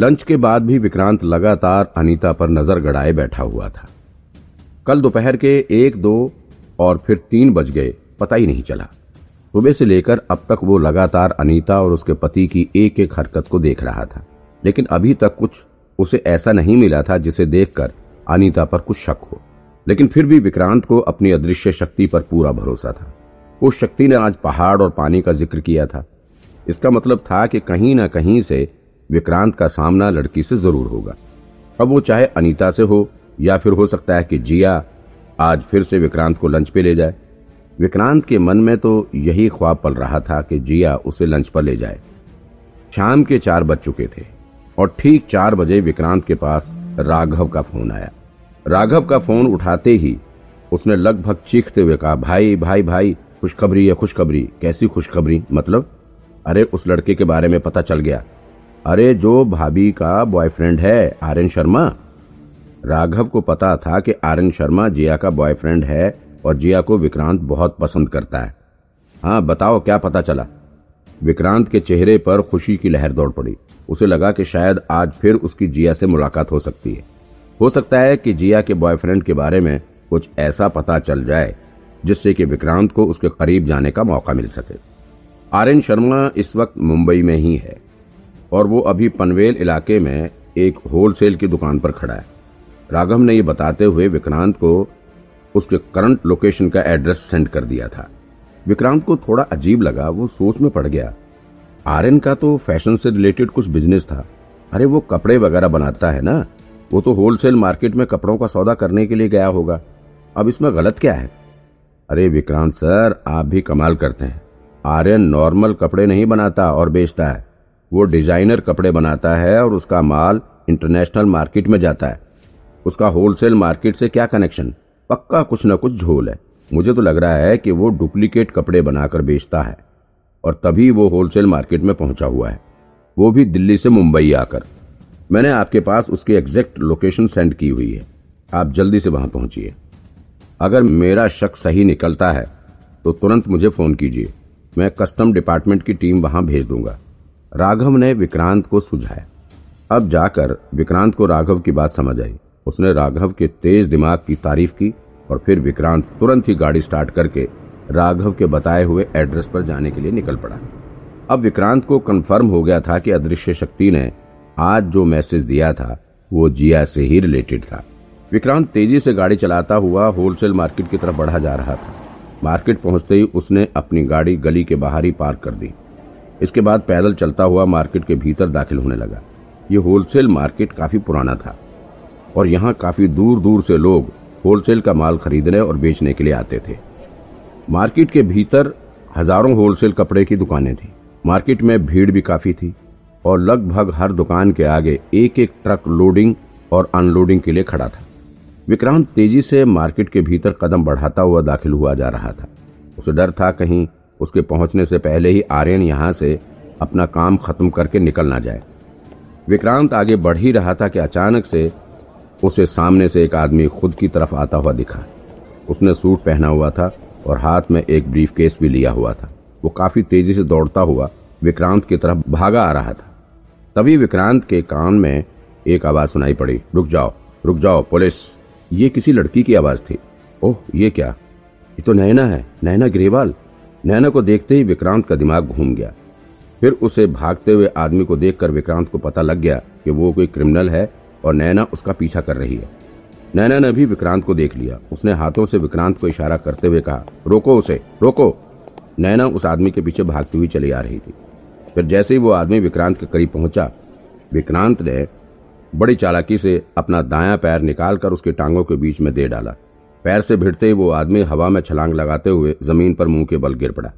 Lunch के बाद भी विक्रांत लगातार अनीता पर नज़र गड़ाए बैठा हुआ था। कल दोपहर के एक, दो और फिर तीन बज गए, पता ही नहीं चला। सुबह से लेकर अब तक वो लगातार अनीता और उसके पति की एक एक हरकत को देख रहा था। लेकिन अभी तक कुछ उसे ऐसा नहीं मिला था जिसे देखकर अनीता पर कुछ शक हो। लेकिन फिर भी विक्रांत को अपनी अदृश्य शक्ति पर पूरा भरोसा था। उस शक्ति ने आज पहाड़ और पानी का ज़िक्र किया था। इसका मतलब था कि कहीं ना कहीं से विक्रांत का सामना लड़की से ज़रूर होगा। अब वो चाहे अनीता से हो या फिर हो सकता है कि जिया आज फिर से विक्रांत को लंच पे ले जाए। विक्रांत के मन में तो यही ख्वाब पल रहा था कि जिया उसे लंच पर ले जाए। शाम के चार बज चुके थे और ठीक चार बजे विक्रांत के पास राघव का फ़ोन आया। राघव का फ़ोन उठाते ही उसने लगभग चीखते हुए कहा, भाई भाई भाई, खुशखबरी है, खुशखबरी। कैसी खुशखबरी? मतलब? अरे, उस लड़के के बारे में पता चल गया। अरे जो भाभी का बॉयफ्रेंड है, आर्यन शर्मा। राघव को पता था कि आर्यन शर्मा जिया का बॉयफ्रेंड है और जिया को विक्रांत बहुत पसंद करता है। हाँ बताओ, क्या पता चला? विक्रांत के चेहरे पर खुशी की लहर दौड़ पड़ी। उसे लगा कि शायद आज फिर उसकी जिया से मुलाकात हो सकती है। हो सकता है कि जिया के बॉयफ्रेंड के बारे में कुछ ऐसा पता चल जाए, जिससे कि विक्रांत को उसके करीब जाने का मौका मिल सके। आर्यन शर्मा इस वक्त मुंबई में ही है। और वो अभी पनवेल इलाके में एक होलसेल की दुकान पर खड़ा है। राघव ने ये बताते हुए विक्रांत को उसके करंट लोकेशन का एड्रेस सेंड कर दिया था। विक्रांत को थोड़ा अजीब लगा, वो सोच में पड़ गया। आर्यन का तो फ़ैशन से रिलेटेड कुछ बिज़नेस था। अरे वो कपड़े वगैरह बनाता है ना? वो तो होलसेल मार्केट में कपड़ों का सौदा करने के लिए गया होगा। अब इसमें गलत क्या है? अरे विक्रांत सर, आप भी कमाल करते हैं। आर्यन नॉर्मल कपड़े नहीं बनाता और बेचता है। वो डिज़ाइनर कपड़े बनाता है और उसका माल इंटरनेशनल मार्केट में जाता है। उसका होलसेल मार्केट से क्या कनेक्शन? पक्का कुछ न कुछ झोल है। मुझे तो लग रहा है कि वो डुप्लीकेट कपड़े बनाकर बेचता है और तभी वो होलसेल मार्केट में पहुँचा हुआ है। वो भी दिल्ली से मुंबई आकर। मैंने आपके पास उसकी एग्जैक्ट लोकेशन सेंड की हुई है। आप जल्दी से वहाँ पहुंचिए। अगर मेरा शक सही निकलता है तो तुरंत मुझे फ़ोन कीजिए। मैं कस्टम डिपार्टमेंट की टीम वहाँ भेज दूँगा। राघव ने विक्रांत को सुझाया। अब जाकर विक्रांत को राघव की बात समझ आई। उसने राघव के तेज दिमाग की तारीफ़ की और फिर विक्रांत तुरंत ही गाड़ी स्टार्ट करके राघव के बताए हुए एड्रेस पर जाने के लिए निकल पड़ा। अब विक्रांत को कंफर्म हो गया था कि अदृश्य शक्ति ने आज जो मैसेज दिया था, वो जिया से ही रिलेटेड था। विक्रांत तेज़ी से गाड़ी चलाता हुआ होलसेल मार्केट की तरफ़ बढ़ा जा रहा था। मार्केट पहुँचते ही उसने अपनी गाड़ी गली के बाहर ही पार्क कर दी। इसके बाद पैदल चलता हुआ मार्केट के भीतर दाखिल होने लगा। ये होलसेल मार्केट काफ़ी पुराना था और यहाँ काफ़ी दूर दूर से लोग होलसेल का माल खरीदने और बेचने के लिए आते थे। मार्केट के भीतर हज़ारों होलसेल कपड़े की दुकानें थी। मार्केट में भीड़ भी काफ़ी थी और लगभग हर दुकान के आगे एक एक ट्रक लोडिंग और अनलोडिंग के लिए खड़ा था। विक्रांत तेज़ी से मार्केट के भीतर कदम बढ़ाता हुआ दाखिल हुआ जा रहा था। उसे डर था कहीं उसके पहुँचने से पहले ही आर्यन यहाँ से अपना काम खत्म करके निकल ना जाए। विक्रांत आगे बढ़ ही रहा था कि अचानक से उसे सामने से एक आदमी खुद की तरफ़ आता हुआ दिखा। उसने सूट पहना हुआ था और हाथ में एक ब्रीफ केस भी लिया हुआ था। वो काफ़ी तेज़ी से दौड़ता हुआ विक्रांत की तरफ़ भागा आ रहा था। तभी विक्रांत के कान में एक आवाज़ सुनाई पड़ी। रुक जाओ रुक जाओ, पुलिस। ये किसी लड़की की आवाज़ थी। ओह, ये क्या? ये तो नैना है, नैना ग्रेवाल। नैना को देखते ही विक्रांत का दिमाग घूम गया। फिर उसे भागते हुए आदमी को देखकर विक्रांत को पता लग गया कि वो कोई क्रिमिनल है और नैना उसका पीछा कर रही है। नैना ने भी विक्रांत को देख लिया। उसने हाथों से विक्रांत को इशारा करते हुए कहा, रोको उसे, रोको। नैना उस आदमी के पीछे भागती हुई चली आ रही थी। फिर जैसे ही वो आदमी विक्रांत के करीब पहुँचा, विक्रांत ने बड़ी चालाकी से अपना दाया पैर निकालकर उसके टांगों के बीच में दे डाला। पैर से भिड़ते ही वो आदमी हवा में छलांग लगाते हुए ज़मीन पर मुँह के बल गिर पड़ा।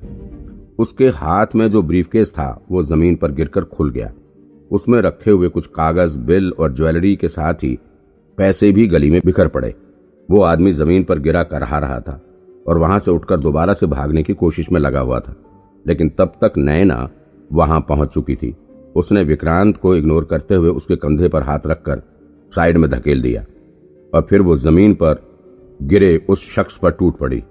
उसके हाथ में जो ब्रीफकेस था, वो ज़मीन पर गिरकर खुल गया। उसमें रखे हुए कुछ कागज़, बिल और ज्वेलरी के साथ ही पैसे भी गली में बिखर पड़े। वो आदमी ज़मीन पर गिरा कर रहा था और वहाँ से उठकर दोबारा से भागने की कोशिश में लगा हुआ था। लेकिन तब तक नैना वहाँ पहुँच चुकी थी। उसने विक्रांत को इग्नोर करते हुए उसके कंधे पर हाथ रखकर साइड में धकेल दिया और फिर वो ज़मीन पर गिरे उस शख्स पर टूट पड़ी।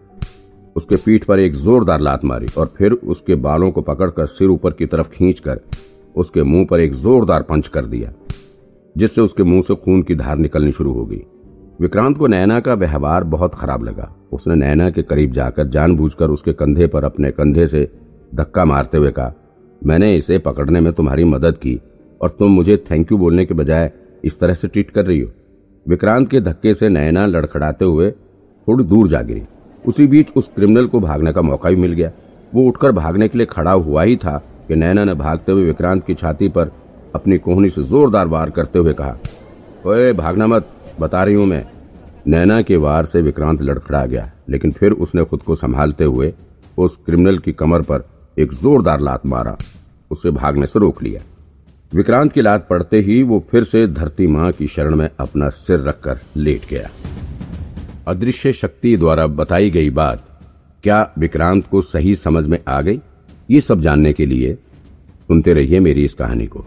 उसके पीठ पर एक जोरदार लात मारी और फिर उसके बालों को पकड़कर सिर ऊपर की तरफ़ खींचकर उसके मुँह पर एक जोरदार पंच कर दिया, जिससे उसके मुँह से खून की धार निकलनी शुरू हो गई। विक्रांत को नैना का व्यवहार बहुत खराब लगा। उसने नैना के करीब जाकर जानबूझकर उसके कंधे पर अपने कंधे से धक्का मारते हुए कहा, मैंने इसे पकड़ने में तुम्हारी मदद की और तुम मुझे थैंक यू बोलने के बजाय इस तरह से ट्रीट कर रही हो। विक्रांत के धक्के से नैना लड़खड़ाते हुए थोड़ी दूर जा गिरी। उसी बीच उस क्रिमिनल को भागने का मौका भी मिल गया। वो उठकर भागने के लिए खड़ा हुआ ही था कि नैना ने भागते हुए विक्रांत की छाती पर अपनी कोहनी से जोरदार वार करते हुए कहा, ओए, भागना मत, बता रही हूँ मैं। नैना के वार से विक्रांत लड़खड़ा गया, लेकिन फिर उसने खुद को संभालते हुए उस क्रिमिनल की कमर पर एक जोरदार लात मारा। उसे भागने से रोक लिया। विक्रांत की लात पड़ते ही वो फिर से धरती माँ की शरण में अपना सिर रखकर लेट गया। अदृश्य शक्ति द्वारा बताई गई बात, क्या विक्रांत को सही समझ में आ गई? ये सब जानने के लिए सुनते रहिए मेरी इस कहानी को।